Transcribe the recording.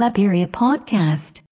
Claperia Podcast.